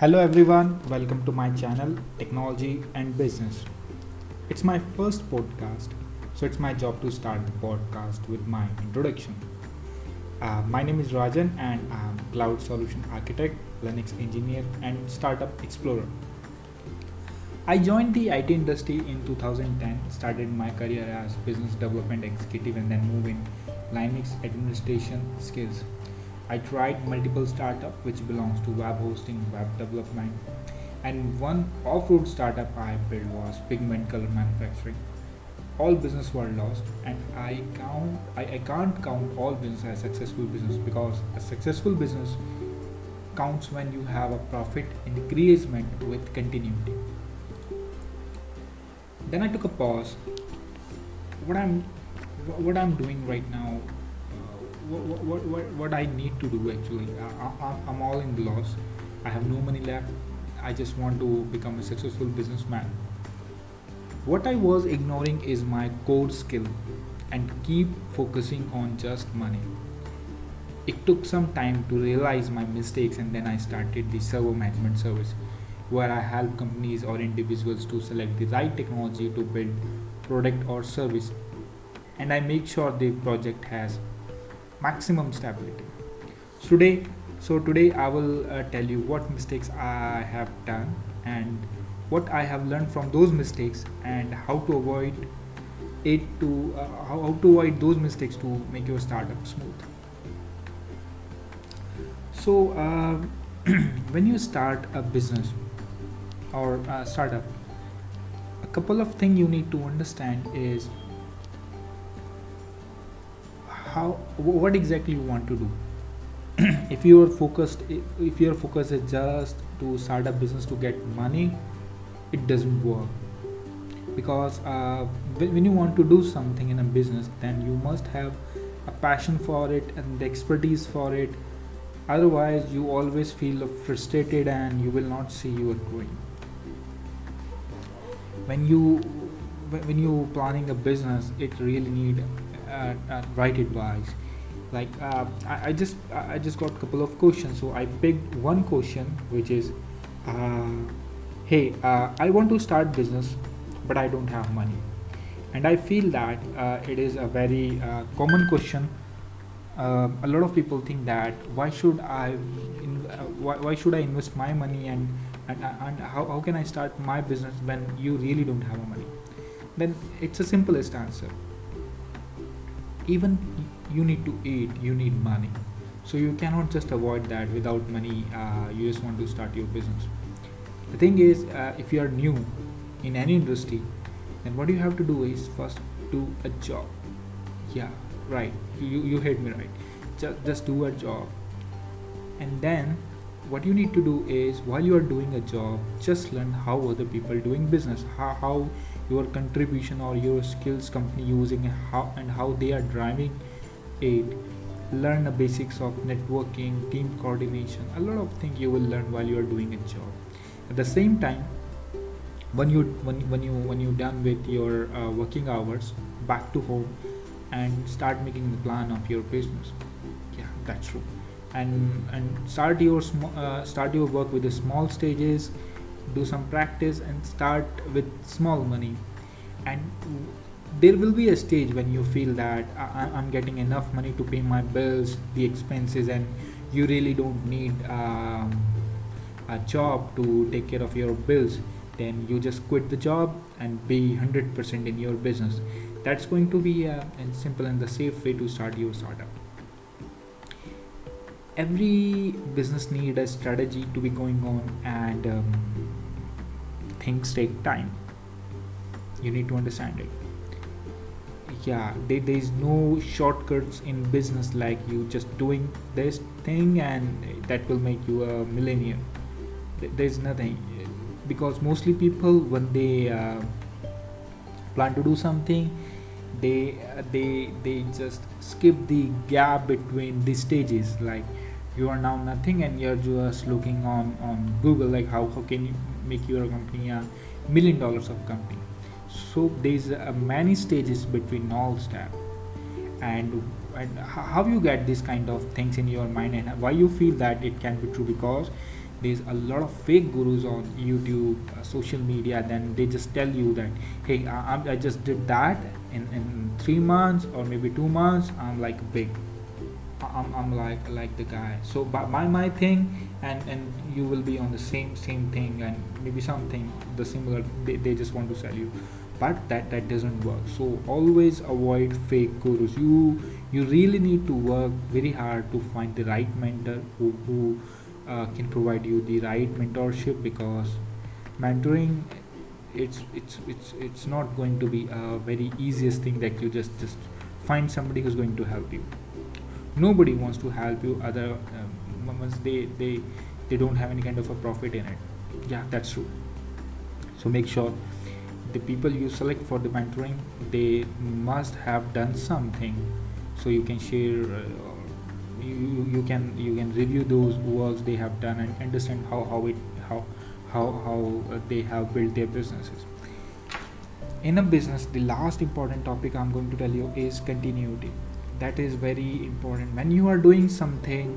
Hello everyone, welcome to my channel Technology and Business. It's my first podcast, so it's my job to start the podcast with my introduction. Uh, my name is Rajan and I'm Cloud Solution Architect, Linux Engineer, and Startup Explorer. I joined the IT industry in 2010, started my career as business development executive, and then moved in Linux administration skills. I tried multiple startup which belongs to web hosting, web development, and one off-road startup I built was pigment color manufacturing. All business were lost, and I count I, I can't count all business as successful business because a successful business counts when you have a profit increasement with continuity. Then I took a pause. What I'm what I'm doing right now what, what, what, what I need to do actually. I, I, I'm all in the loss. I have no money left. I just want to become a successful businessman. What I was ignoring is my core skill and keep focusing on just money. It took some time to realize my mistakes and then I started the server management service where I help companies or individuals to select the right technology to build product or service and I make sure the project has maximum stability. So today so today i will uh, tell you what mistakes i have done and what i have learned from those mistakes and how to avoid it to uh, how, how to avoid those mistakes to make your startup smooth. So uh, when you start a business or a startup a couple of things you need to understand is how what exactly you want to do? If you are focused if your focus is just to start a business to get money it doesn't work. Because uh, when you want to do something in a business then you must have a passion for it and the expertise for it. Otherwise you always feel frustrated and you will not see you are growing. When you when you planning a business it really need right advice like uh, I, I, just I just got a couple of questions. So I picked one question which is uh, hey uh, I want to start business but I don't have money. And I feel that uh, it is a very common question. A lot of people think that why should I why, why should I invest my money and and, and how, how can I start my business when you really don't have money? Then it's a simplest answer even you need to eat you need money. So you cannot just avoid that without money uh, you just want to start your business. The thing is uh, if you are new in any industry then what you have to do is first do a job. Yeah right. You, you heard me right. Just, just do a job. And then what you need to do is while you are doing a job just learn how other people doing business how, how your contribution or your skills company using how and how they are driving it learn the basics of networking team coordination a lot of things you will learn while you are doing a job. At the same time when you when, when you when you done with your uh, working hours back to home and start making the plan of your business. Yeah that's true. And and start your sm- uh, start your work with the small stages do some practice and start with small money. And there will be a stage when you feel that I, am getting enough money to pay my bills the expenses and you really don't need um, a job to take care of your bills. Then you just quit the job and be 100% in your business. That's going to be a, a simple and the safe way to start your startup. Every business need a strategy to be going on and um, things take time. You need to understand it. Yeah there, is no shortcuts in business like you just doing this thing and that will make you a millionaire. There's nothing. Because mostly people when they uh, plan to do something they uh, they they just skip the gap between the stages. Like you are now nothing and you're just looking on on google like how, how can you make your company a million dollars of company. So there's uh, many stages between all step and and how you get this kind of things in your mind and why you feel that it can be true? Because there's a lot of fake gurus on youtube uh, social media then they just tell you that hey I, I just did that in, in three months or maybe two months. I'm like big I'm, I'm like like the guy. So by, by my thing and and you will be on the same same thing and maybe something the similar they, they just want to sell you. But that that doesn't work. So always avoid fake gurus. You you really need to work very hard to find the right mentor who, who uh, can provide you the right mentorship because mentoring it's it's it's it's not going to be a very easiest thing that you just just find somebody who's going to help you nobody wants to help you other um, once they they they don't have any kind of a profit in it. Yeah that's true. So make sure the people you select for the mentoring they must have done something so you can share uh, you, you can you can review those works they have done and understand how how it how how how uh, they have built their businesses. In a business the last important topic i'm going to tell you is continuity that is very important. When you are doing something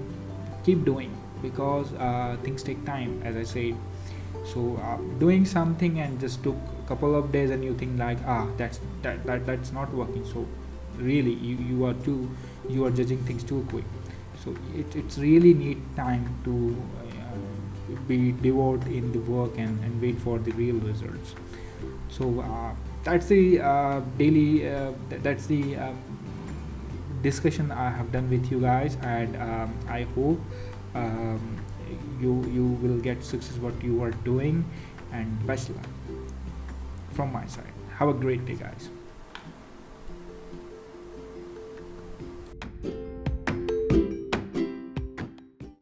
keep doing because uh, things take time as i said. So uh, doing something and just took a couple of days and you think like ah that's that, that that's not working. So really you, you are too you are judging things too quick. So it, it's really need time to uh, be devoted in the work and, and wait for the real results. So uh, that's the uh, daily uh, th- that's the um, discussion I have done with you guys, and um, I hope um, you you will get success what you are doing, and best luck from my side. Have a great day, guys.